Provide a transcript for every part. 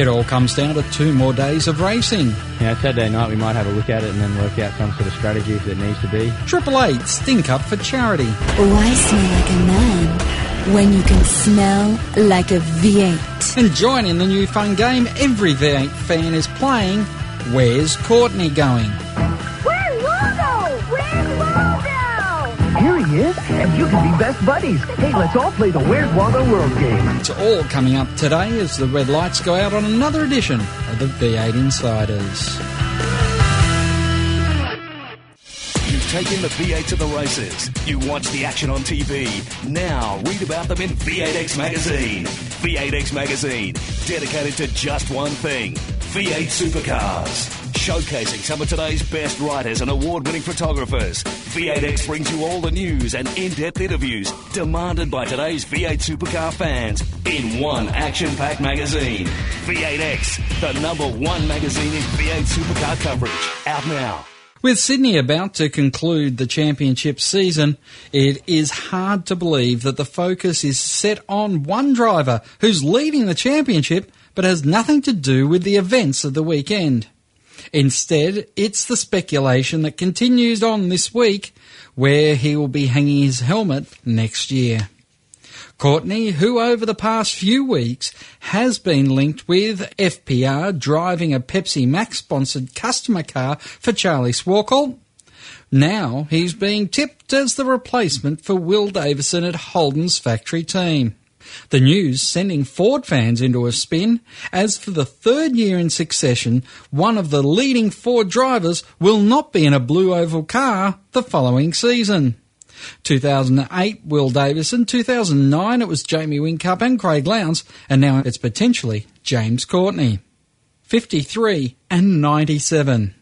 It all comes down to two more days of racing. Yeah, Saturday night we might have a look at it and then work out some sort of strategy if it needs to be. Triple Eight Stink Up for Charity. Why smell like a man when you can smell like a V8? And join in the new fun game every V8 fan is playing. Where's Courtney going? He is, and you can be best buddies. Hey, let's all play the Where's Waldo World game. It's all coming up today as the red lights go out on another edition of the V8 Insiders. You've taken the V8 to the races. You watch the action on TV. Now read about them in V8X Magazine. V8X Magazine, dedicated to just one thing V8 supercars. Showcasing some of today's best writers and award winning photographers, V8X brings you all the news and in depth interviews demanded by today's V8 supercar fans in one action packed magazine. V8X, the number one magazine in V8 supercar coverage. Out now. With Sydney about to conclude the championship season, it is hard to believe that the focus is set on one driver who's leading the championship but has nothing to do with the events of the weekend. Instead, it's the speculation that continues on this week where he will be hanging his helmet next year. Courtney, who over the past few weeks has been linked with FPR driving a Pepsi Max sponsored customer car for Charlie Schwerkolt. Now he's being tipped as the replacement for Will Davison at Holden's factory team. The news sending Ford fans into a spin, as for the third year in succession, one of the leading Ford drivers will not be in a blue oval car the following season. 2008, Will Davison. 2009, it was Jamie Whincup and Craig Lowndes. And now it's potentially James Courtney. 53 and 97.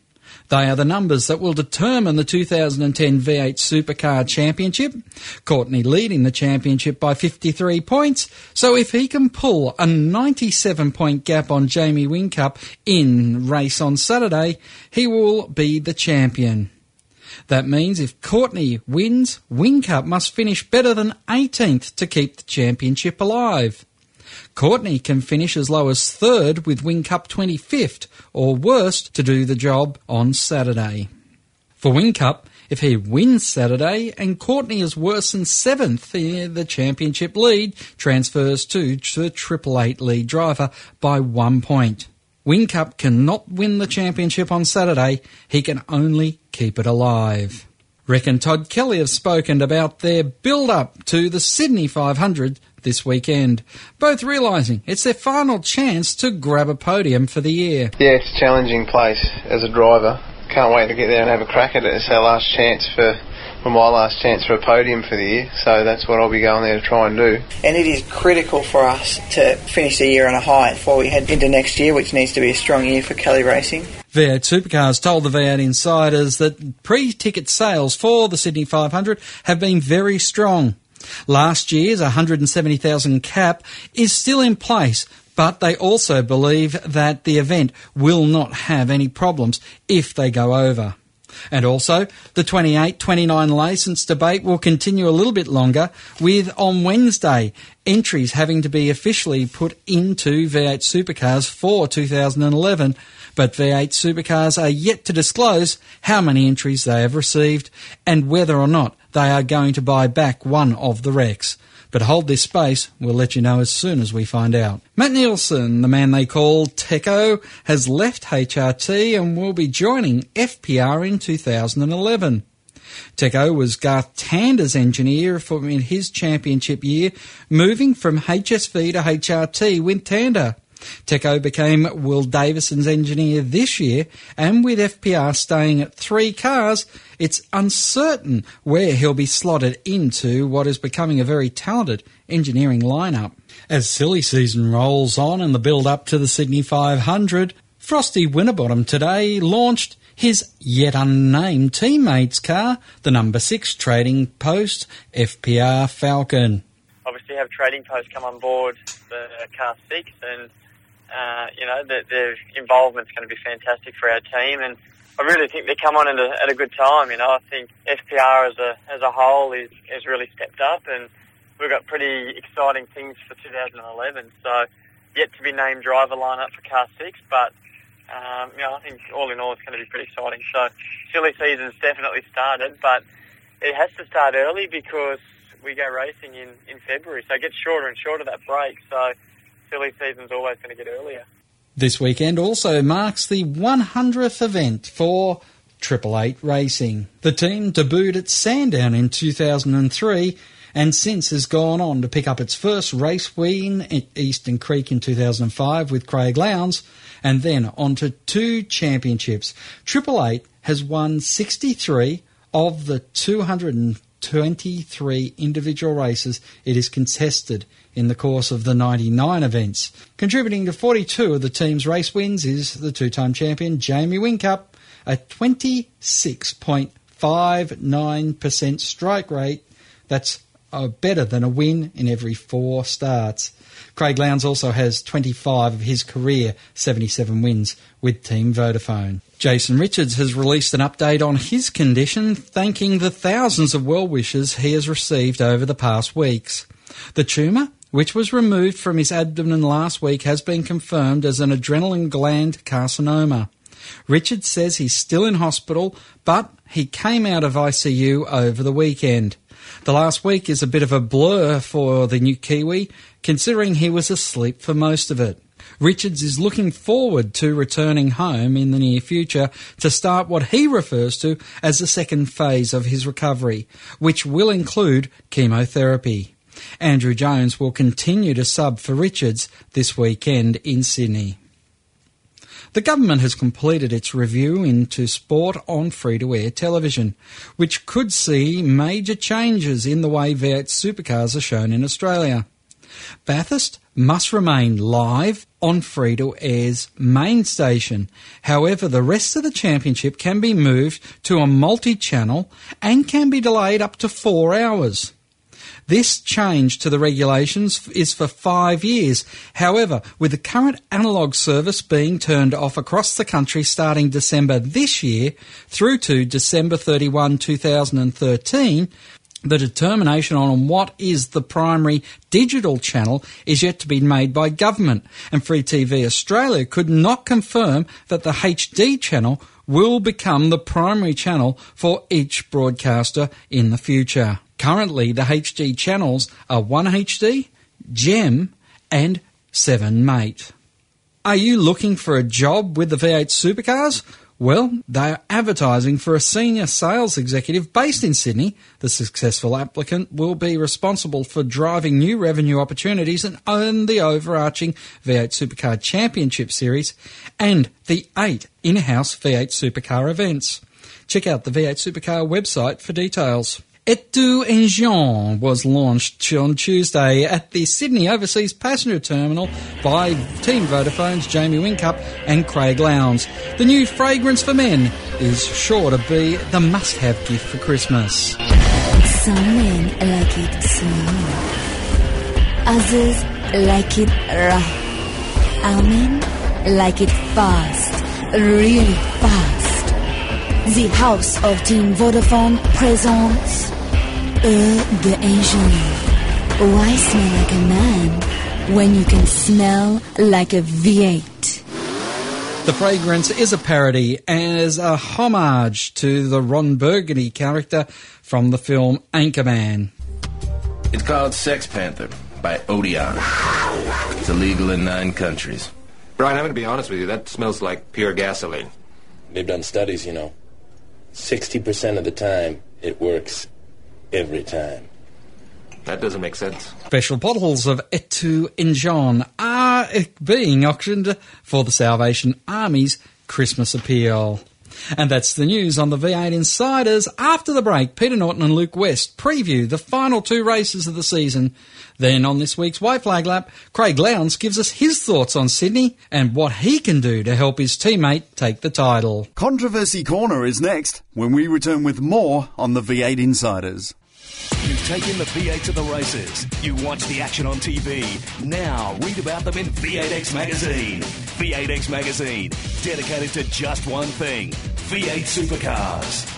They are the numbers that will determine the 2010 V8 Supercar Championship. Courtney leading the championship by 53 points, so if he can pull a 97 point gap on Jamie Whincup in race on Saturday, he will be the champion. That means if Courtney wins, Whincup must finish better than 18th to keep the championship alive. Courtney can finish as low as third with Whincup 25th, or worst, to do the job on Saturday. For Whincup, if he wins Saturday and Courtney is worse than seventh, the championship lead transfers to the Triple Eight lead driver by one point. Whincup cannot win the championship on Saturday, he can only keep it alive. Rick and Todd Kelly have spoken about their build up to the Sydney 500 this weekend, both realising it's their final chance to grab a podium for the year. Yeah, it's a challenging place as a driver. Can't wait to get there and have a crack at it. It's our last chance for, for my last chance for a podium for the year, so that's what I'll be going there to try and do. And it is critical for us to finish the year on a high before we head into next year, which needs to be a strong year for Kelly Racing. V8 Supercars told the V8 Insiders that pre-ticket sales for the Sydney 500 have been very strong. Last year's 170,000 cap is still in place, but they also believe that the event will not have any problems if they go over. And also, the 28 29 licence debate will continue a little bit longer, with on Wednesday entries having to be officially put into V8 supercars for 2011. But V8 supercars are yet to disclose how many entries they have received and whether or not they are going to buy back one of the wrecks. But hold this space, we'll let you know as soon as we find out. Matt Nielsen, the man they call Teco, has left HRT and will be joining FPR in 2011. Teco was Garth Tander's engineer for in his championship year, moving from HSV to HRT with Tander. Teco became Will Davison's engineer this year, and with FPR staying at three cars, it's uncertain where he'll be slotted into what is becoming a very talented engineering lineup. As silly season rolls on and the build up to the Sydney 500, Frosty Winterbottom today launched his yet unnamed teammate's car, the number six Trading Post FPR Falcon. Obviously, have Trading Post come on board the car six, and uh, you know the, their involvement's going to be fantastic for our team. And I really think they come on at a, at a good time. You know, I think FPR as a as a whole is has really stepped up, and we've got pretty exciting things for 2011. So, yet to be named driver lineup for car six, but um, you know, I think all in all it's going to be pretty exciting. So, silly season's definitely started, but it has to start early because we go racing in, in February. So it gets shorter and shorter that break. So silly season's always going to get earlier. This weekend also marks the 100th event for Triple Eight Racing. The team debuted at Sandown in 2003 and since has gone on to pick up its first race win at Eastern Creek in 2005 with Craig Lowndes and then on to two championships. Triple Eight has won 63 of the 223 individual races it has contested in the course of the 99 events. Contributing to 42 of the team's race wins is the two-time champion Jamie Whincup, a 26.59% strike rate. That's uh, better than a win in every four starts. Craig Lowndes also has 25 of his career 77 wins with Team Vodafone. Jason Richards has released an update on his condition, thanking the thousands of well wishes he has received over the past weeks. The tumour, which was removed from his abdomen last week, has been confirmed as an adrenal gland carcinoma. Richards says he's still in hospital, but he came out of ICU over the weekend. The last week is a bit of a blur for the new Kiwi, considering he was asleep for most of it. Richards is looking forward to returning home in the near future to start what he refers to as the second phase of his recovery, which will include chemotherapy. Andrew Jones will continue to sub for Richards this weekend in Sydney. The government has completed its review into sport on free to air television, which could see major changes in the way V8 supercars are shown in Australia. Bathurst must remain live on free to air's main station. However, the rest of the championship can be moved to a multi channel and can be delayed up to four hours. This change to the regulations is for five years. However, with the current analogue service being turned off across the country starting December this year through to December 31, 2013, the determination on what is the primary digital channel is yet to be made by government, and Free TV Australia could not confirm that the HD channel will become the primary channel for each broadcaster in the future. Currently, the HD channels are 1HD, Gem, and 7 Mate. Are you looking for a job with the V8 supercars? Well, they are advertising for a senior sales executive based in Sydney. The successful applicant will be responsible for driving new revenue opportunities and own the overarching V8 Supercar Championship Series and the eight in-house V8 Supercar events. Check out the V8 Supercar website for details. Eau de Engine was launched on Tuesday at the Sydney Overseas Passenger Terminal by Team Vodafone's Jamie Whincup and Craig Lowndes. The new fragrance for men is sure to be the must-have gift for Christmas. Some men like it slow. Others like it rough. Our men like it fast. Really fast. The House of Team Vodafone presents E de Engine. Why smell like a man when you can smell like a V8? The fragrance is a parody as a homage to the Ron Burgundy character from the film Anchorman. It's called Sex Panther by Odeon. It's illegal in nine countries. Brian, I'm going to be honest with you. That smells like pure gasoline. They've done studies, you know. 60% of the time, it works every time. That doesn't make sense. Special bottles of Etu tu Engine are being auctioned for the Salvation Army's Christmas appeal. And that's the news on the V8 Insiders. After the break, Peter Norton and Luke West preview the final two races of the season. Then on this week's White Flag Lap, Craig Lowndes gives us his thoughts on Sydney and what he can do to help his teammate take the title. Controversy Corner is next when we return with more on the V8 Insiders. You take in the V8 to the races. You watch the action on TV. Now read about them in V8X Magazine. V8X Magazine, dedicated to just one thing V8 supercars.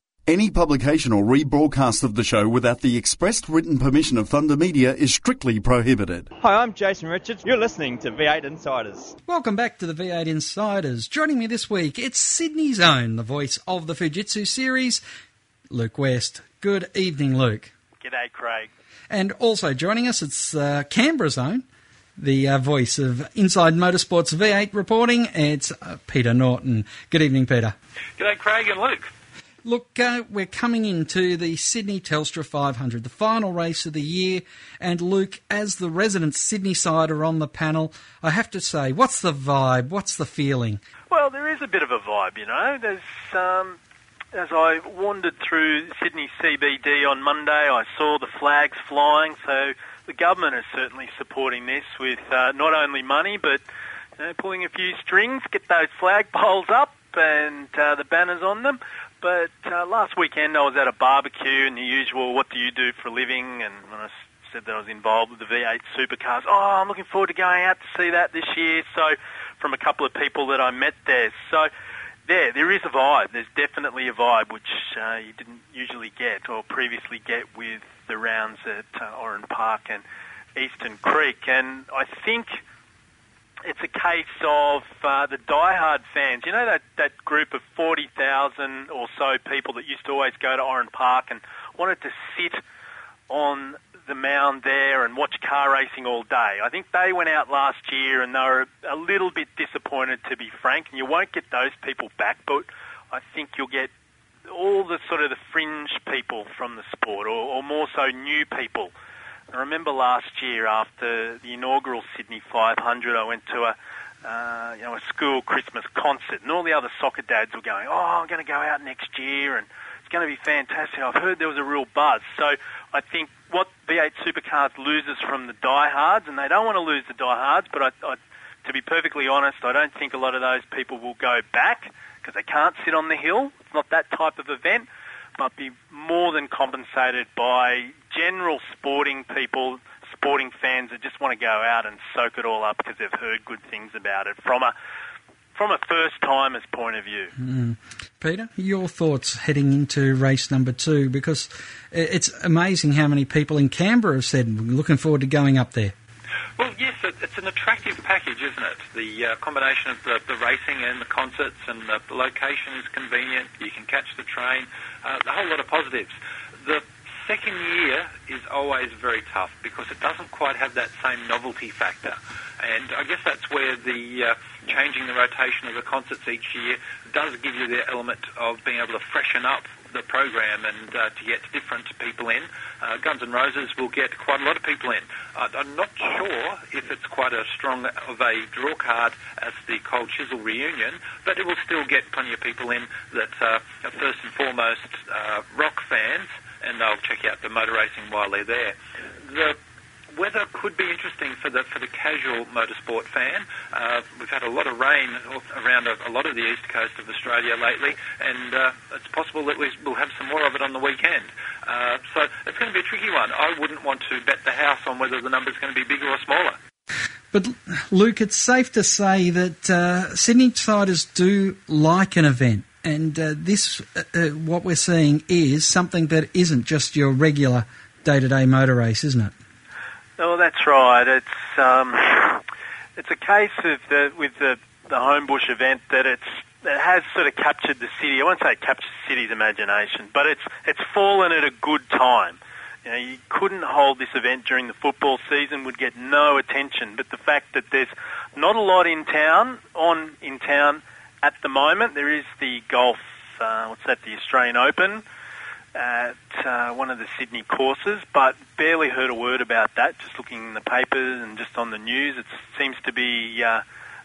Any publication or rebroadcast of the show without the expressed written permission of Thunder Media is strictly prohibited. Hi, I'm Jason Richards. You're listening to V8 Insiders. Welcome back to the V8 Insiders. Joining me this week, it's Sydney's own, the voice of the Fujitsu series, Luke West. Good evening, Luke. G'day, Craig. And also joining us, it's uh, Canberra's own, the uh, voice of Inside Motorsports V8 reporting. It's uh, Peter Norton. Good evening, Peter. G'day, Craig and Luke. Look, uh, we're coming into the Sydney Telstra 500, the final race of the year. And Luke, as the resident Sydney sider on the panel, I have to say, what's the vibe? What's the feeling? Well, there is a bit of a vibe, you know. There's um, as I wandered through Sydney CBD on Monday, I saw the flags flying. So the government is certainly supporting this with uh, not only money, but you know, pulling a few strings, get those flag poles up and uh, the banners on them. But uh, last weekend I was at a barbecue and the usual, what do you do for a living? And when I said that I was involved with the V8 supercars, oh, I'm looking forward to going out to see that this year. So from a couple of people that I met there. So there, there is a vibe. There's definitely a vibe which uh, you didn't usually get or previously get with the rounds at uh, Oran Park and Eastern Creek. And I think it's a case of uh, the diehard fans. You know that, that group of 40,000 or so people that used to always go to Oran Park and wanted to sit on the mound there and watch car racing all day. I think they went out last year and they were a little bit disappointed, to be frank. And you won't get those people back, but I think you'll get all the sort of the fringe people from the sport, or, or more so new people. I remember last year after the inaugural Sydney 500, I went to a uh, you know a school Christmas concert, and all the other soccer dads were going, "Oh, I'm going to go out next year, and it's going to be fantastic." I've heard there was a real buzz, so I think what V8 Supercars loses from the diehards, and they don't want to lose the diehards, but I, I, to be perfectly honest, I don't think a lot of those people will go back because they can't sit on the hill. It's not that type of event, but be more than compensated by general sporting people, sporting fans that just want to go out and soak it all up because they've heard good things about it from a from a first timer's point of view. Mm. Peter, your thoughts heading into race number two because it's amazing how many people in Canberra have said looking forward to going up there. Well, yes, it's an attractive package, isn't it? The uh, combination of the, the, racing and the concerts, and the, the, location is convenient. You can catch the train. Uh, a whole lot of positives. The second year is always very tough because it doesn't quite have that same novelty factor. And I guess that's where the uh, changing the rotation of the concerts each year does give you the element of being able to freshen up the program and uh, to get different people in. Uh, Guns N' Roses will get quite a lot of people in. Uh, I'm not sure if it's quite as strong of a draw card as the Cold Chisel reunion, but it will still get plenty of people in that uh, are first and foremost uh, rock fans, and they'll check out the motor racing while they're there. The weather could be interesting for the for the casual motorsport fan. Uh, we've had a lot of rain around a, a, lot of the east coast of Australia lately, and uh, it's possible that we, will have some more of it on the weekend. Uh, so it's going to be a tricky one. I wouldn't want to bet the house on whether the number's going to be bigger or smaller. But Luke, it's safe to say that uh, Sydney siders do like an event. And uh, this, uh, what we're seeing, is something that isn't just your regular day-to-day motor race, isn't it? Oh, that's right. It's um, it's a case of the, with the the Homebush event that it's that has sort of captured the city. I won't say it captured the city's imagination, but it's it's fallen at a good time. You know, you couldn't hold this event during the football season; would get no attention. But the fact that there's not a lot in town on in town at the moment, there is the golf. Uh, what's that? The Australian Open at uh, one of the Sydney courses, but barely heard a word about that. Just looking in the papers and just on the news, it seems to be uh,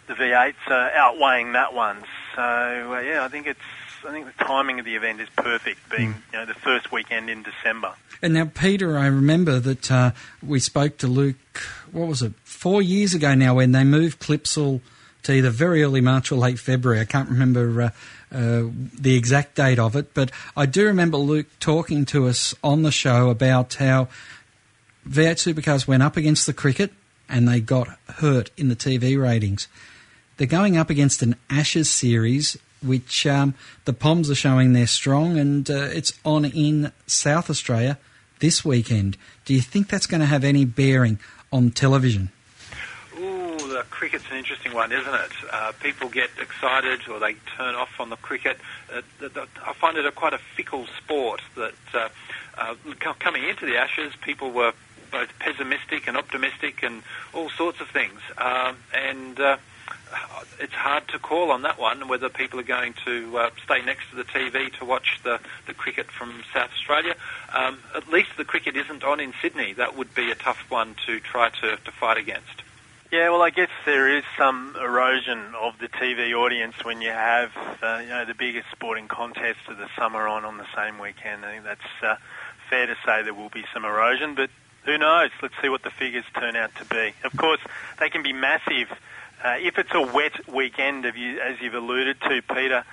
the V8s uh, outweighing that one. So uh, yeah, I think it's I think the timing of the event is perfect, being you know the first weekend in December. And now, Peter, I remember that uh, we spoke to Luke. What was it? Four years ago now, when they moved Clipsal to either very early March or late February. I can't remember uh, uh, the exact date of it, but I do remember Luke talking to us on the show about how V8 supercars went up against the cricket and they got hurt in the TV ratings. They're going up against an Ashes series, which um, the Poms are showing they're strong, and uh, it's on in South Australia this weekend. Do you think that's going to have any bearing on television? The cricket's an interesting one, isn't it? Uh, people get excited or they turn off on the cricket. Uh, the, the, I find it a quite a fickle sport. That uh, uh, coming into the Ashes, people were both pessimistic and optimistic and all sorts of things. Um, and uh, it's hard to call on that one whether people are going to uh, stay next to the TV to watch the, the cricket from South Australia. Um, at least the cricket isn't on in Sydney. That would be a tough one to try to, to fight against. Yeah, well, I guess there is some erosion of the TV audience when you have, uh, you know, the biggest sporting contest of the summer on on the same weekend. I think that's uh, fair to say there will be some erosion, but who knows? Let's see what the figures turn out to be. Of course, they can be massive. Uh, if it's a wet weekend, as, you, as you've alluded to, Peter,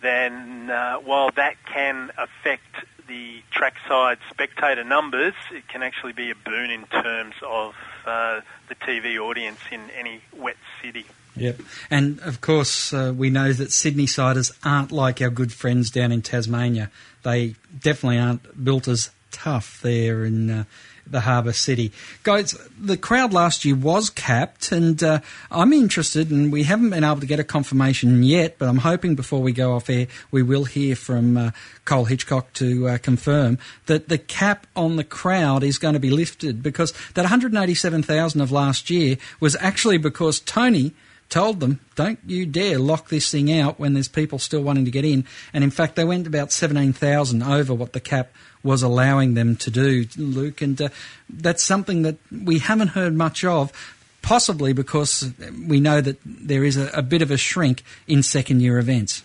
then uh, while that can affect the trackside spectator numbers, it can actually be a boon in terms of uh, the TV audience in any wet city. Yep. And of course, uh, we know that Sydney siders aren't like our good friends down in Tasmania. They definitely aren't built as tough there in uh, the harbour city. Guys, the crowd last year was capped, and uh, I'm interested, and we haven't been able to get a confirmation yet, but I'm hoping before we go off air we will hear from uh, Cole Hitchcock to uh, confirm that the cap on the crowd is going to be lifted because that 187,000 of last year was actually because Tony told them, don't you dare lock this thing out when there's people still wanting to get in. And in fact, they went about 17,000 over what the cap was allowing them to do, Luke. And uh, that's something that we haven't heard much of, possibly because we know that there is a, a bit of a shrink in second year events.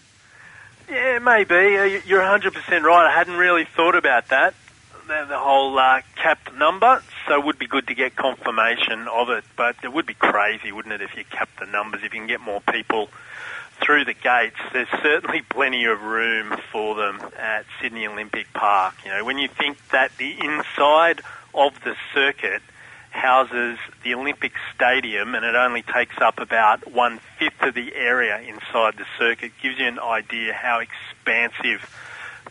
Yeah, maybe. Uh, you- You're 100% right. I hadn't really thought about that, the, the whole uh, capped number. So it would be good to get confirmation of it. But it would be crazy, wouldn't it, if you capped the numbers, if you can get more people through the gates. There's certainly plenty of room for them at Sydney Olympic Park. You know, when you think that the inside of the circuit houses the Olympic Stadium and it only takes up about one fifth of the area inside the circuit, gives you an idea how expansive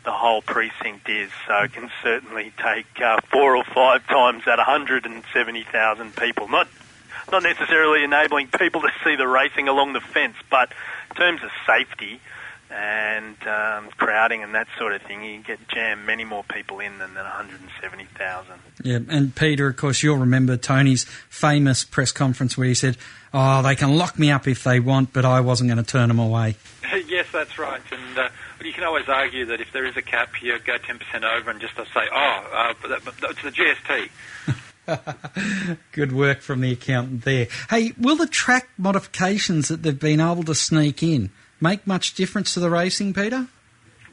the whole precinct is. So it can certainly take uh, four or five times that 170,000 people. Not not necessarily enabling people to see the racing along the fence, but in terms of safety and um, crowding and that sort of thing, you can get jam many more people in than, than 170,000. Yeah, and Peter, of course, you'll remember Tony's famous press conference where he said, "Oh, they can lock me up if they want, but I wasn't going to turn them away." yes, that's right. And uh, you can always argue that if there is a cap, you go 10% over and just uh, say, oh, uh, but that, but it's the GST. Good work from the accountant there. Hey, will the track modifications that they've been able to sneak in make much difference to the racing, Peter?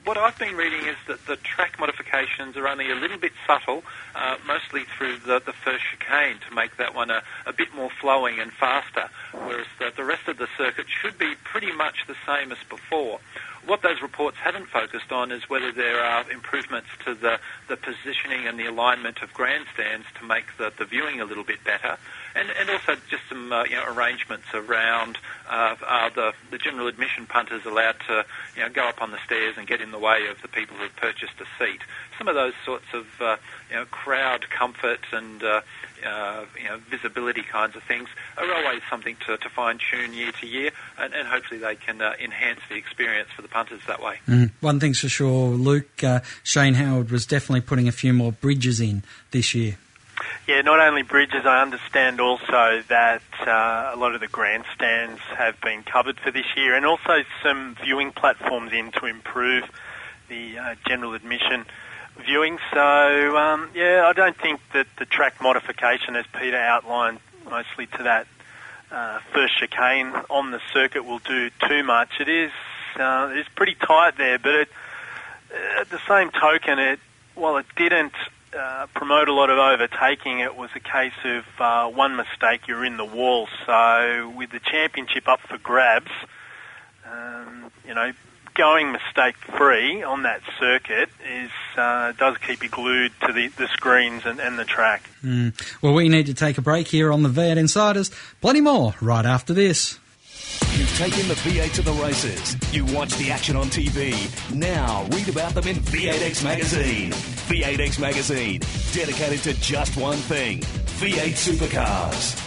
What I've been reading is that the track modifications are only a little bit subtle, uh, mostly through the, the first chicane to make that one a, a bit more flowing and faster, whereas the, the rest of the circuit should be pretty much the same as before. What those reports haven't focused on is whether there are improvements to the, the positioning and the alignment of grandstands to make the, the viewing a little bit better, and, and also just some uh, you know, arrangements around uh, are the, the general admission punters allowed to you know, go up on the stairs and get in the way of the people who've purchased a seat. Some of those sorts of uh, you know, crowd comfort and uh, uh, you know, visibility kinds of things are always something to, to fine tune year to year, and, and hopefully they can uh, enhance the experience for the punters that way. Mm. One thing's for sure, Luke, uh, Shane Howard was definitely putting a few more bridges in this year. Yeah, not only bridges, I understand also that uh, a lot of the grandstands have been covered for this year, and also some viewing platforms in to improve the uh, general admission viewing. So, um, yeah, I don't think that the track modification, as Peter outlined, mostly to that uh, first chicane on the circuit, will do too much. It is uh, it is pretty tight there, but it, at the same token, it while it didn't uh, promote a lot of overtaking, it was a case of uh, one mistake, you're in the wall. So with the championship up for grabs, um, you know, going mistake free on that circuit is uh, does keep you glued to the, the screens and, and the track. Mm. Well, we need to take a break here on the V8 Insiders. Plenty more right after this. You've taken the V8 to the races. You watch the action on TV. Now read about them in V8X Magazine. V8X Magazine, dedicated to just one thing V8 supercars.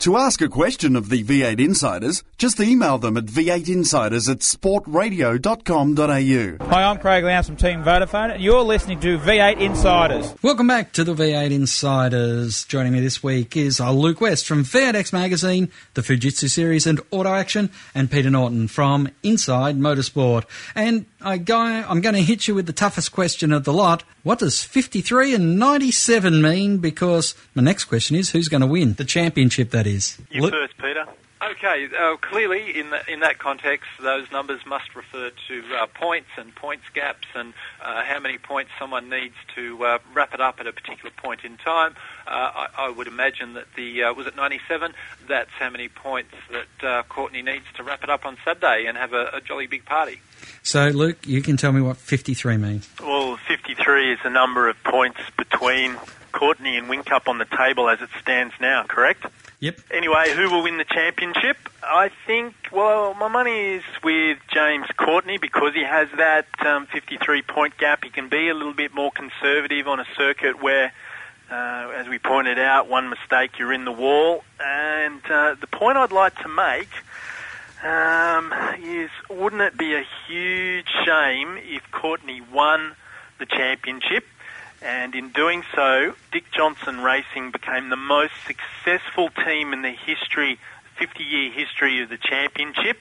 To ask a question of the V8 Insiders, just email them at v8insiders at sportradio.com.au. Hi, I'm Craig Lowndes from Team Vodafone, and you're listening to V8 Insiders. Welcome back to the V8 Insiders. Joining me this week is uh, Luke West from V8X Magazine, the Fujitsu Series and Auto Action, and Peter Norton from Inside Motorsport. And I go, I'm going to hit you with the toughest question of the lot. What does 53 and 97 mean? Because my next question is who's going to win the championship, that is. You Luke? first, Peter. Okay, uh, clearly in, the, in that context, those numbers must refer to uh, points and points gaps and uh, how many points someone needs to uh, wrap it up at a particular point in time. Uh, I, I would imagine that the, uh, was it 97? That's how many points that uh, Courtney needs to wrap it up on Saturday and have a, a jolly big party. So, Luke, you can tell me what 53 means. Well, 53 is the number of points between Courtney and Whincup on the table as it stands now, correct? Yep. Anyway, who will win the championship? I think, well, my money is with James Courtney because he has that um, 53 point gap. He can be a little bit more conservative on a circuit where, uh, as we pointed out, one mistake, you're in the wall. And uh, the point I'd like to make um, is wouldn't it be a huge shame if Courtney won the championship? And in doing so, Dick Johnson Racing became the most successful team in the history, 50-year history of the championship.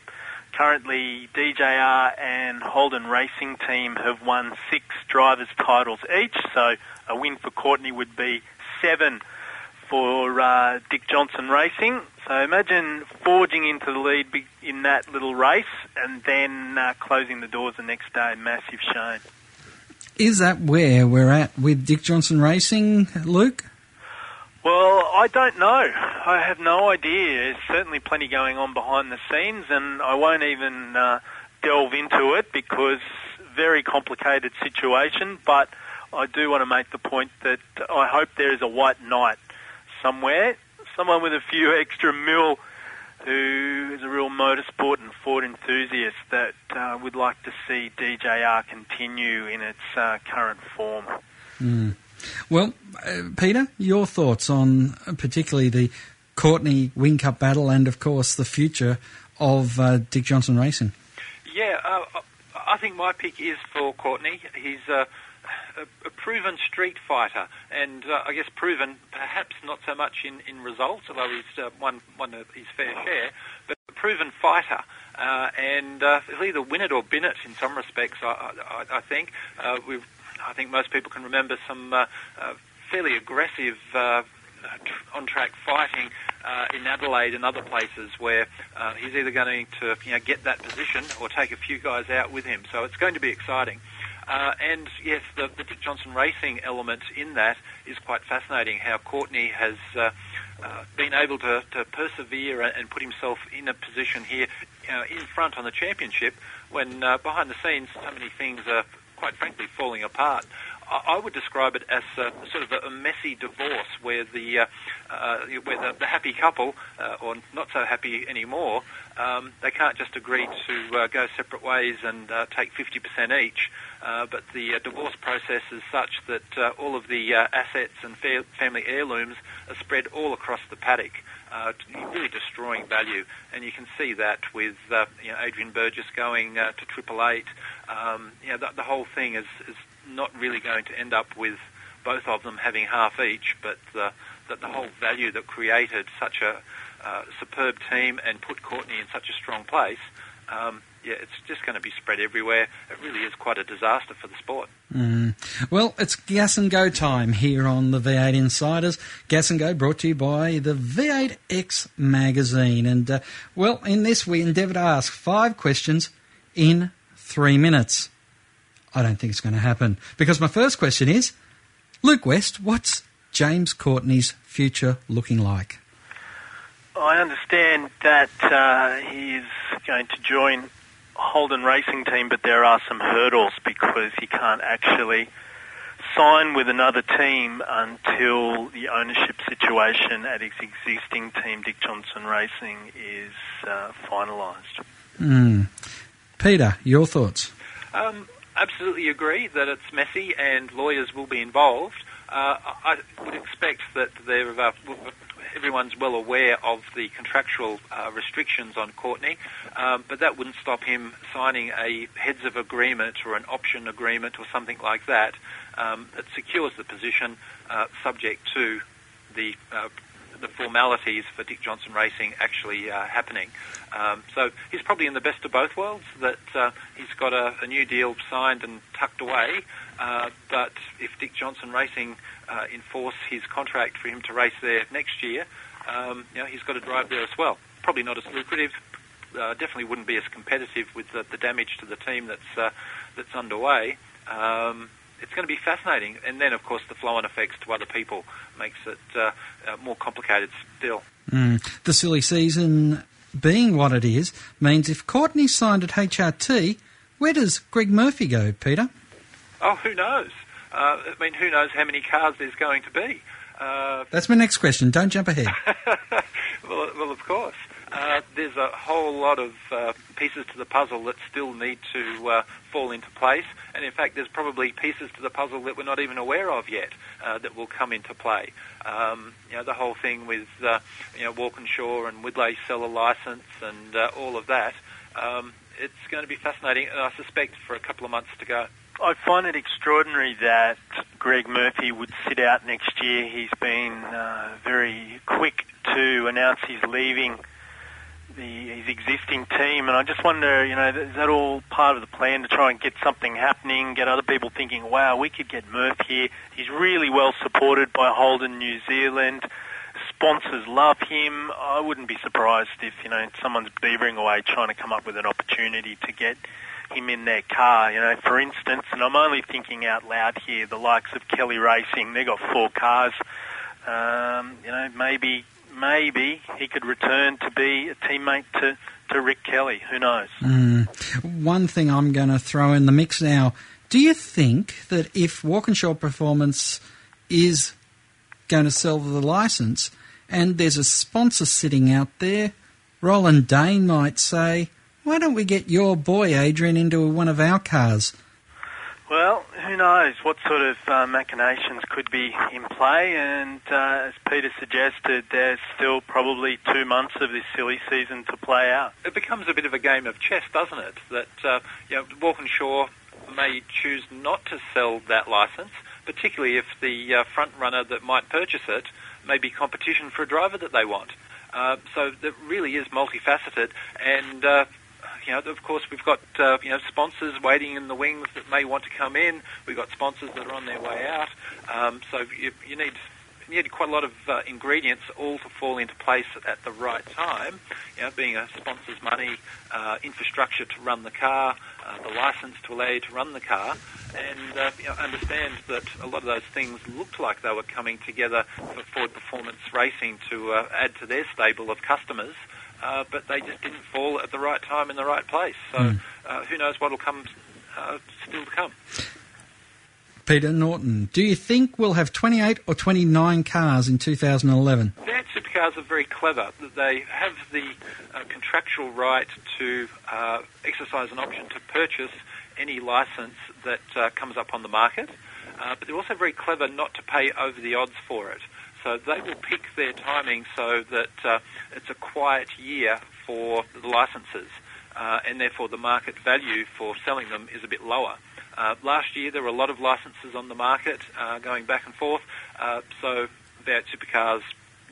Currently, DJR and Holden Racing Team have won six drivers' titles each. So a win for Courtney would be seven for uh, Dick Johnson Racing. So imagine forging into the lead in that little race and then uh, closing the doors the next day. Massive shame. Is that where we're at with Dick Johnson Racing, Luke? Well, I don't know. I have no idea. There's certainly plenty going on behind the scenes, and I won't even uh, delve into it because very complicated situation. But I do want to make the point that I hope there is a white knight somewhere, someone with a few extra mil who is a real motorsport and Ford enthusiast that uh, would like to see DJR continue in its uh, current form. Mm. Well, uh, Peter, your thoughts on uh, particularly the Courtney Whincup battle and, of course, the future of uh, Dick Johnson Racing? Yeah, uh, I think my pick is for Courtney. He's uh, a, proven street fighter, and uh, I guess proven perhaps not so much in, in results, although he's uh, won, won his fair share, but a proven fighter. Uh, and uh, he'll either win it or bin it in some respects, I, I, I think. Uh, we've, I think most people can remember some uh, uh, fairly aggressive uh, on track fighting uh, in Adelaide and other places where uh, he's either going to you know, get that position or take a few guys out with him. So it's going to be exciting. Uh, and yes, the, the Dick Johnson racing element in that is quite fascinating. How Courtney has uh, uh, been able to, to persevere and, put himself in a position here uh, in front on the championship when uh, behind the scenes so many things are quite frankly falling apart. I would describe it as a, sort of a, messy divorce where the uh, uh, where the, the happy couple, uh, or not so happy anymore, um, they can't just agree to uh, go separate ways and uh, take 50% each. Uh, but the uh, divorce process is such that uh, all of the uh, assets and fa- family heirlooms are spread all across the paddock, uh, really destroying value. And you can see that with you know, Adrian Burgess going to Triple Eight. Um, you know, the, the whole thing is, is not really going to end up with both of them having half each, but that the whole value that created such a superb team and put Courtney in such a strong place, um, yeah, it's just going to be spread everywhere. It really is quite a disaster for the sport. Mm. Well, it's Gas and Go time here on the V8 Insiders. Gas and Go brought to you by the V8X magazine. And, uh, well, in this we endeavour to ask five questions in three minutes. I don't think it's going to happen because my first question is Luke West, what's James Courtney's future looking like? I understand that uh, he is going to join Holden Racing Team, but there are some hurdles because he can't actually sign with another team until the ownership situation at his existing team, Dick Johnson Racing, is uh, finalised. Mm. Peter, your thoughts? Um, absolutely agree that it's messy and lawyers will be involved. Uh, I I would expect that there, uh, w- everyone's well aware of the contractual uh, restrictions on Courtney, um, but that wouldn't stop him signing a heads of agreement or an option agreement or something like that um, that secures the position uh, subject to the uh, the formalities for Dick Johnson Racing actually uh, happening. Um, so he's probably in the best of both worlds. That uh, he's got a, a new deal signed and tucked away, uh, but if Dick Johnson Racing uh, enforce his contract for him to race there next year, um, you know, he's got to drive there as well. Probably not as lucrative. Uh, definitely wouldn't be as competitive with the, the damage to the team that's uh, that's underway. Um, it's going to be fascinating, and then of course the flow-on effects to other people makes it uh, uh, more complicated still. Mm. The silly season being what it is means if Courtney signed at HRT, where does Greg Murphy go, Peter? Oh, who knows? Uh, I mean, who knows how many cars there's going to be? Uh, That's my next question. Don't jump ahead. well, well, of course. Uh, there's a whole lot of uh, pieces to the puzzle that still need to uh, fall into place, and in fact, there's probably pieces to the puzzle that we're not even aware of yet uh, that will come into play. Um, you know, the whole thing with uh, you know Walkinshaw and Widley sell a license and all of that. Um, it's going to be fascinating, and I suspect for a couple of months to go. I find it extraordinary that Greg Murphy would sit out next year. He's been very quick to announce he's leaving the, his existing team, and I just wonder, you know, is that all part of the plan to try and get something happening, get other people thinking, wow, we could get Murph here. He's really well supported by Holden New Zealand. Sponsors love him. I wouldn't be surprised if, you know, someone's beavering away trying to come up with an opportunity to get him in their car. You know, for instance, and I'm only thinking out loud here, the likes of Kelly Racing, they've got four cars. Um, you know, maybe maybe he could return to be a teammate to, to Rick Kelly. Who knows? Mm. One thing I'm going to throw in the mix now. Do you think that if Walkinshaw Performance is going to sell the license and there's a sponsor sitting out there, Roland Dane might say, why don't we get your boy Adrian into one of our cars? Well, who knows what sort of uh, machinations could be in play, and uh, as Peter suggested, there's still probably two months of this silly season to play out. It becomes a bit of a game of chess, doesn't it? That uh, you know, Walkinshaw may choose not to sell that license, particularly if the uh, front runner that might purchase it may be competition for a driver that they want. Uh, so it really is multifaceted, and uh, you know, of course, we've got uh, you know sponsors waiting in the wings that may want to come in. We've got sponsors that are on their way out. Um, so you, you need you need quite a lot of uh, ingredients all to fall into place at the right time. You know, being a sponsor's money, uh, infrastructure to run the car, uh, the license to allow you to run the car, and uh, you know, understand that a lot of those things looked like they were coming together for Ford Performance Racing to uh, add to their stable of customers. Uh, but they just didn't fall at the right time in the right place. So Mm. uh, who knows what will come uh, still to come. Peter Norton, do you think we'll have 28 or 29 cars in 2011? V8 supercars are very clever. They have the uh, contractual right to uh, exercise an option to purchase any license that uh, comes up on the market, uh, but they're also very clever not to pay over the odds for it. So they will pick their timing so that uh, it's a quiet year for the licenses, uh, and therefore the market value for selling them is a bit lower. Uh, last year there were a lot of licenses on the market uh, going back and forth, uh, so V8 supercars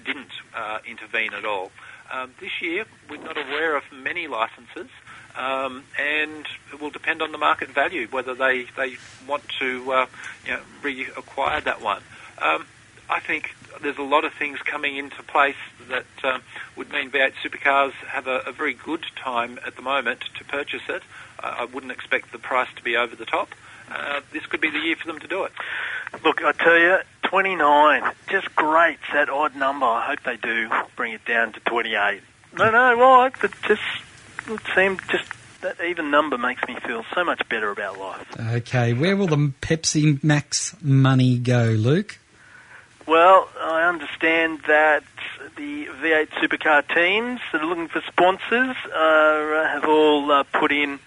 didn't uh, intervene at all. Um, this year we're not aware of many licenses, um, and it will depend on the market value whether they, they want to you know, reacquire that one. Um, I think there's a lot of things coming into place that um, would mean V8 supercars have a, a very good time at the moment to purchase it. I I wouldn't expect the price to be over the top. Uh, this could be the year for them to do it. Look, I tell you, 29, just great. It's that odd number. I hope they do bring it down to 28. No, no, well, it just it seemed just that even number makes me feel so much better about life. Okay, where will the Pepsi Max money go, Luke? Well, I understand that the V8 supercar teams that are looking for sponsors uh, have all uh, put in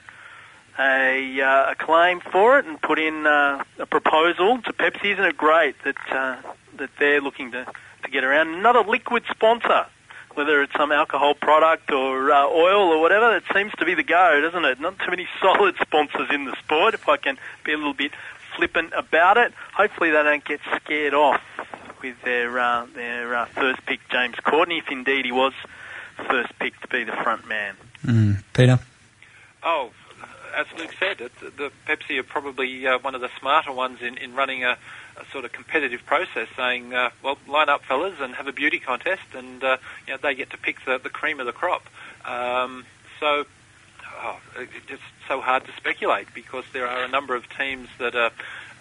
a, uh, a claim for it and put in uh, a proposal to Pepsi. Isn't it great that uh, that they're looking to, to get around another liquid sponsor? Whether it's some alcohol product or uh, oil or whatever, it seems to be the go, doesn't it? Not too many solid sponsors in the sport. If I can be a little bit flippant about it, hopefully they don't get scared off with their uh, their uh, first pick, James Courtney, if indeed he was first pick to be the front man. Mm, Peter? Oh, as Luke said, it, the Pepsi are probably uh, one of the smarter ones in, in running a, a sort of competitive process, saying, uh, "Well, line up, fellas, and have a beauty contest, and uh, you know they get to pick the, the cream of the crop." Um, so, oh, it's just so hard to speculate because there are a number of teams that are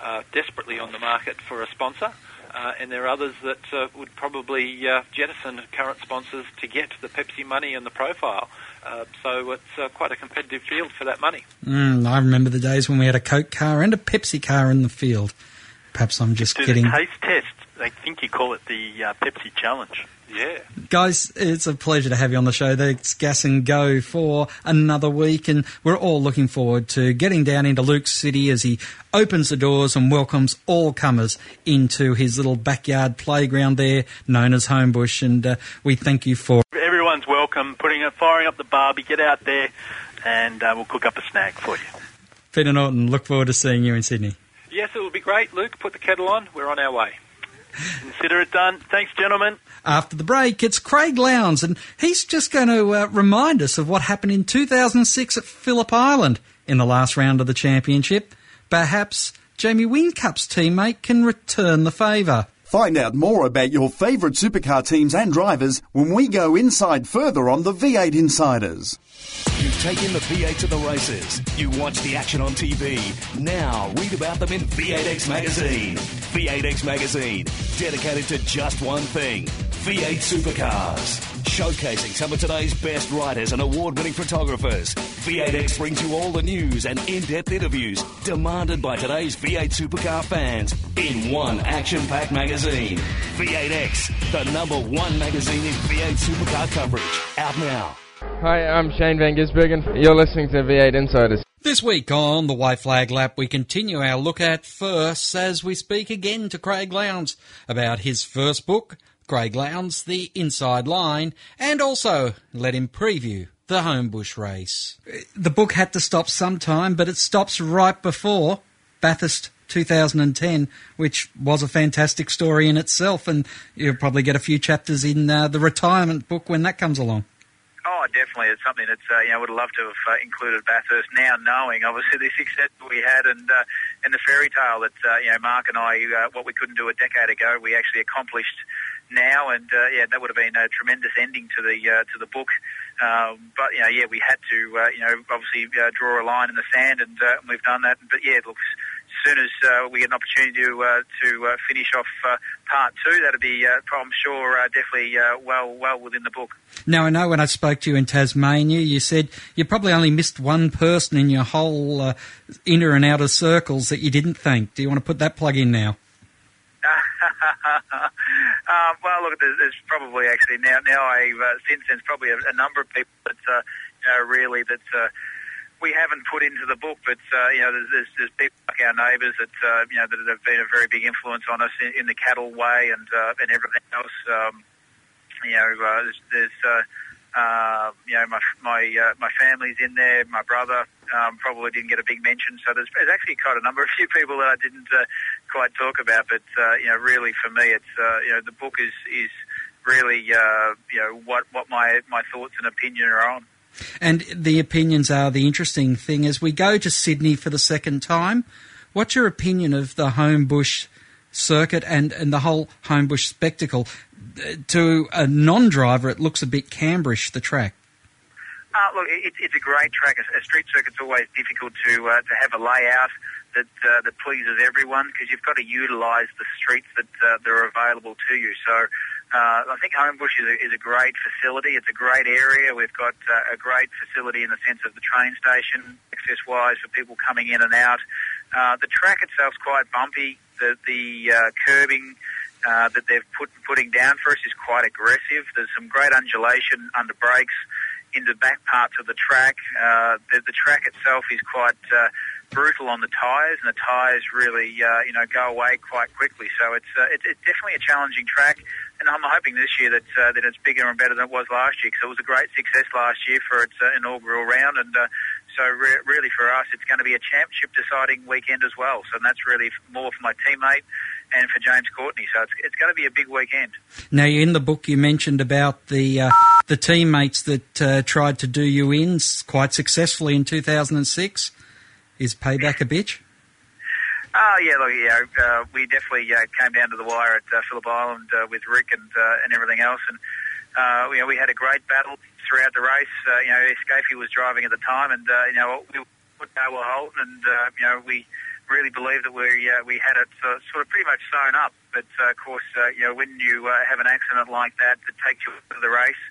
uh, desperately on the market for a sponsor. Uh, and there are others that uh, would probably uh, jettison current sponsors to get the Pepsi money and the profile. Uh, so it's uh, quite a competitive field for that money. Mm, I remember the days when we had a Coke car and a Pepsi car in the field. Perhaps I'm just kidding. the taste test. I think you call it the uh, Pepsi Challenge. Yeah. Guys, it's a pleasure to have you on the show. It's gas and go for another week, and we're all looking forward to getting down into Luke's City as he opens the doors and welcomes all comers into his little backyard playground there, known as Homebush. And uh, we thank you for. Everyone's welcome. Putting it, firing up the barbie. Get out there, and uh, we'll cook up a snack for you. Peter Norton, look forward to seeing you in Sydney. Yes, it will be great. Luke, put the kettle on. We're on our way. Consider it done. Thanks, gentlemen. After the break, it's Craig Lowndes, and he's just going to uh, remind us of what happened in 2006 at Phillip Island in the last round of the championship. Perhaps Jamie Whincup's teammate can return the favour. Find out more about your favourite supercar teams and drivers when we go inside further on the V8 Insiders. You've taken the V8 to the races. You watch the action on TV. Now read about them in V8X Magazine. V8X Magazine, dedicated to just one thing V8 supercars. Showcasing some of today's best writers and award winning photographers. V8X brings you all the news and in depth interviews demanded by today's V8 supercar fans in one action packed magazine. V8X, the number one magazine in V8 supercar coverage. Out now. Hi, I'm Shane Van Gisbergen. You're listening to V8 Insiders. This week on the White Flag Lap, we continue our look at firsts as we speak again to Craig Lowndes about his first book, Craig Lowndes, The Inside Line, and also let him preview the Homebush race. The book had to stop sometime, but it stops right before Bathurst 2010, which was a fantastic story in itself, and you'll probably get a few chapters in uh, the retirement book when that comes along. Oh, definitely. It's something that uh, you know would have loved to have uh, included Bathurst. Now knowing obviously the success that we had and uh, and the fairy tale that uh, you know Mark and I uh, what we couldn't do a decade ago we actually accomplished now, and uh, yeah, that would have been a tremendous ending to the uh, to the book. Um, but you know, yeah, we had to uh, you know obviously uh, draw a line in the sand, and uh, we've done that. But yeah, look, as soon as uh, we get an opportunity to to finish off part two, that'll be I'm sure definitely well well within the book. Now, I know when I spoke to you in Tasmania, you said you probably only missed one person in your whole inner and outer circles that you didn't thank. Do you want to put that plug in now? Um, well, look, there's, there's probably actually now now I've uh, since there's probably a, a number of people that uh, uh, really that uh, we haven't put into the book, but uh, you know there's, there's, there's people like our neighbours that uh, you know that have been a very big influence on us in, in the cattle way and uh, and everything else. Um, you know, uh, there's, there's uh, uh, you know my my uh, my family's in there, my brother um, probably didn't get a big mention. So there's, there's actually quite a number of few people that I didn't uh, quite talk about. But uh, you know, really for me, it's uh, you know the book is is really uh, you know what what my my thoughts and opinion are on. And the opinions are the interesting thing. As we go to Sydney for the second time, what's your opinion of the Homebush circuit and, and the whole Homebush spectacle? To a non-driver, it looks a bit Cambrish, the track. Uh, look, it, it's a great track. A, a street circuit's always difficult to uh, to have a layout that uh, that pleases everyone because you've got to utilise the streets that uh, that are available to you. So. Uh, I think Homebush is a, is a great facility. It's a great area. We've got uh, a great facility in the sense of the train station, access-wise for people coming in and out. Uh, the track itself's quite bumpy. The, the uh, curbing uh, that they've put putting down for us is quite aggressive. There's some great undulation under brakes in the back parts of the track. Uh, the, the track itself is quite uh, brutal on the tyres, and the tyres really, uh, you know, go away quite quickly. So it's, uh, it's it's definitely a challenging track, and I'm hoping this year that uh, that it's bigger and better than it was last year because it was a great success last year for its inaugural round, and so re- really for us, it's going to be a championship deciding weekend as well. So that's really more for my teammate and for James Courtney. So it's, it's going to be a big weekend. Now, in the book, you mentioned about the uh, the teammates that uh, tried to do you in quite successfully in 2006. Is payback a bitch? Oh yeah, look, yeah, uh, we definitely uh, came down to the wire at uh, Phillip Island uh, with Rick and uh, and everything else, and uh, you know we had a great battle throughout the race. Uh, you know, Scafie was driving at the time, and uh, you know we put Noah Holt, and uh, you know we really believed that we uh, we had it uh, sort of pretty much sewn up. But uh, of course, uh, you know when you uh, have an accident like that that takes you out of the race,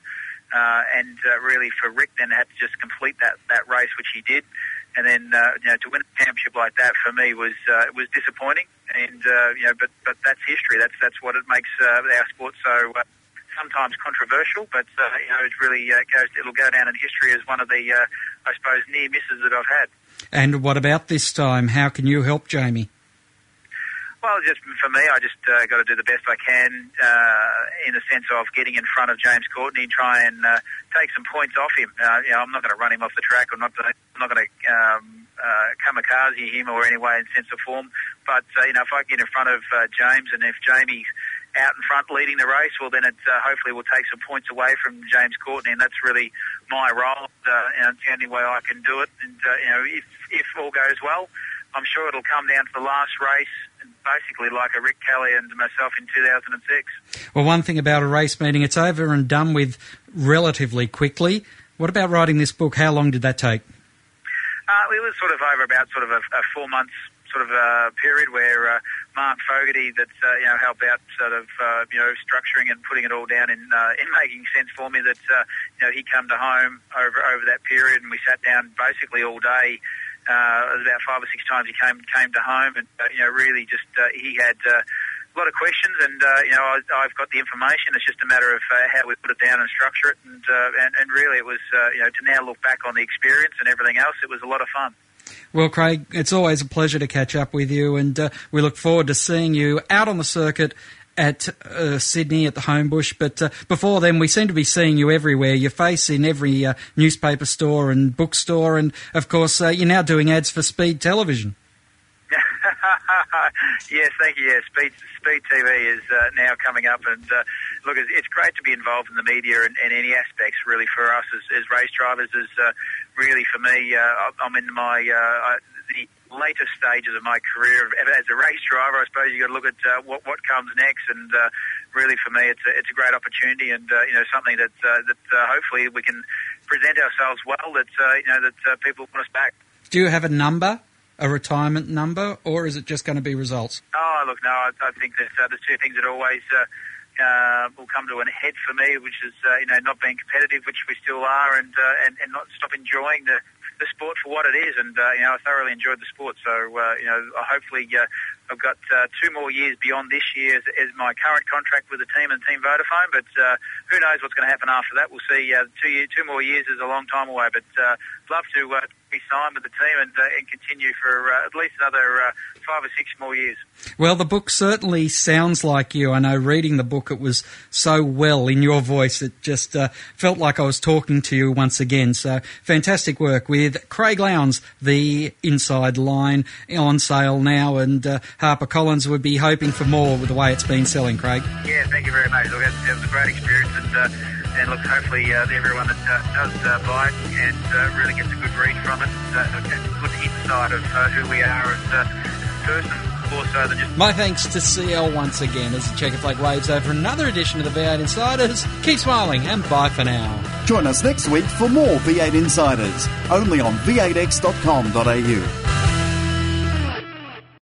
uh, and uh, really for Rick then had to just complete that that race, which he did. And then, uh, you know, to win a championship like that for me was uh, was disappointing, and uh, you know, but but that's history. That's that's what it makes uh, our sport so uh, sometimes controversial. But uh, you know, it really uh, goes. It'll go down in history as one of the, uh, I suppose, near misses that I've had. And what about this time? How can you help Jamie? Well, just for me, I just uh, got to do the best I can uh, in the sense of getting in front of James Courtney, and try and uh, take some points off him. Uh, you know, I'm not going to run him off the track. I'm not going to, um, uh, kamikaze him or any way in sense of form. But uh, you know, if I get in front of James, and if Jamie's out in front leading the race, well, then it uh, hopefully will take some points away from James Courtney, and that's really my role. Uh, and the only way I can do it. And uh, you know, if if all goes well, I'm sure it'll come down to the last race, basically like a Rick Kelly and myself in 2006. Well, one thing about a race meeting, it's over and done with relatively quickly. What about writing this book? How long did that take? Uh, it was sort of over about sort of a, a four months sort of uh, period where uh, Mark Fogarty that uh, you know helped out sort of uh, you know structuring and putting it all down in uh, in making sense for me that uh, you know he come to home over over that period and we sat down basically all day. Uh, about five or six times he came came to home and uh, you know really just uh, he had. Uh, a lot of questions, and uh, you know I, I've got the information. It's just a matter of uh, how we put it down and structure it, and, uh, and and really it was uh, you know to now look back on the experience and everything else. It was a lot of fun. Well, Craig, it's always a pleasure to catch up with you, and uh, we look forward to seeing you out on the circuit at uh, Sydney at the Homebush. But uh, before then, we seem to be seeing you everywhere. Your face in every uh, newspaper store and bookstore, and of course, uh, you're now doing ads for Speed Television. yes, thank you. Yeah, Speed Speed TV is uh, now coming up, and uh, look, it's, it's great to be involved in the media and, and any aspects really for us as, as race drivers. Is uh, really for me, uh, I'm in my uh, the later stages of my career as a race driver. I suppose you got to look at uh, what what comes next, and uh, really for me, it's a, it's a great opportunity, and uh, you know something that uh, that uh, hopefully we can present ourselves well. That uh, you know that uh, people want us back. Do you have a number, a retirement number, or is it just going to be results? Oh, look, no, I, I think that uh, there's two things that always uh, uh, will come to an head for me, which is uh, you know not being competitive, which we still are, and uh, and, and not stop enjoying the the sport for what it is. And uh, you know, I thoroughly enjoyed the sport. So uh, you know, hopefully. Uh, I've got uh, two more years beyond this year as, as my current contract with the team and Team Vodafone, but uh, who knows what's going to happen after that? We'll see. Uh, two, year, two more years is a long time away, but uh, love to uh, be signed with the team and, uh, and continue for uh, at least another uh, five or six more years. Well, the book certainly sounds like you. I know reading the book, it was so well in your voice. It just uh, felt like I was talking to you once again. So fantastic work with Craig Lowndes, the inside line on sale now, and uh, HarperCollins would be hoping for more with the way it's been selling, Craig. Yeah, thank you very much. Look, it it was a great experience, and uh, and look, hopefully uh, everyone that uh, does uh, buy it and uh, really gets a good read from it, uh, and a good insight of uh, who we are as uh, a person, more so than just My thanks to CL once again as the checker flag waves over another edition of the V8 Insiders. Keep smiling and bye for now. Join us next week for more V8 Insiders, only on v8x.com.au.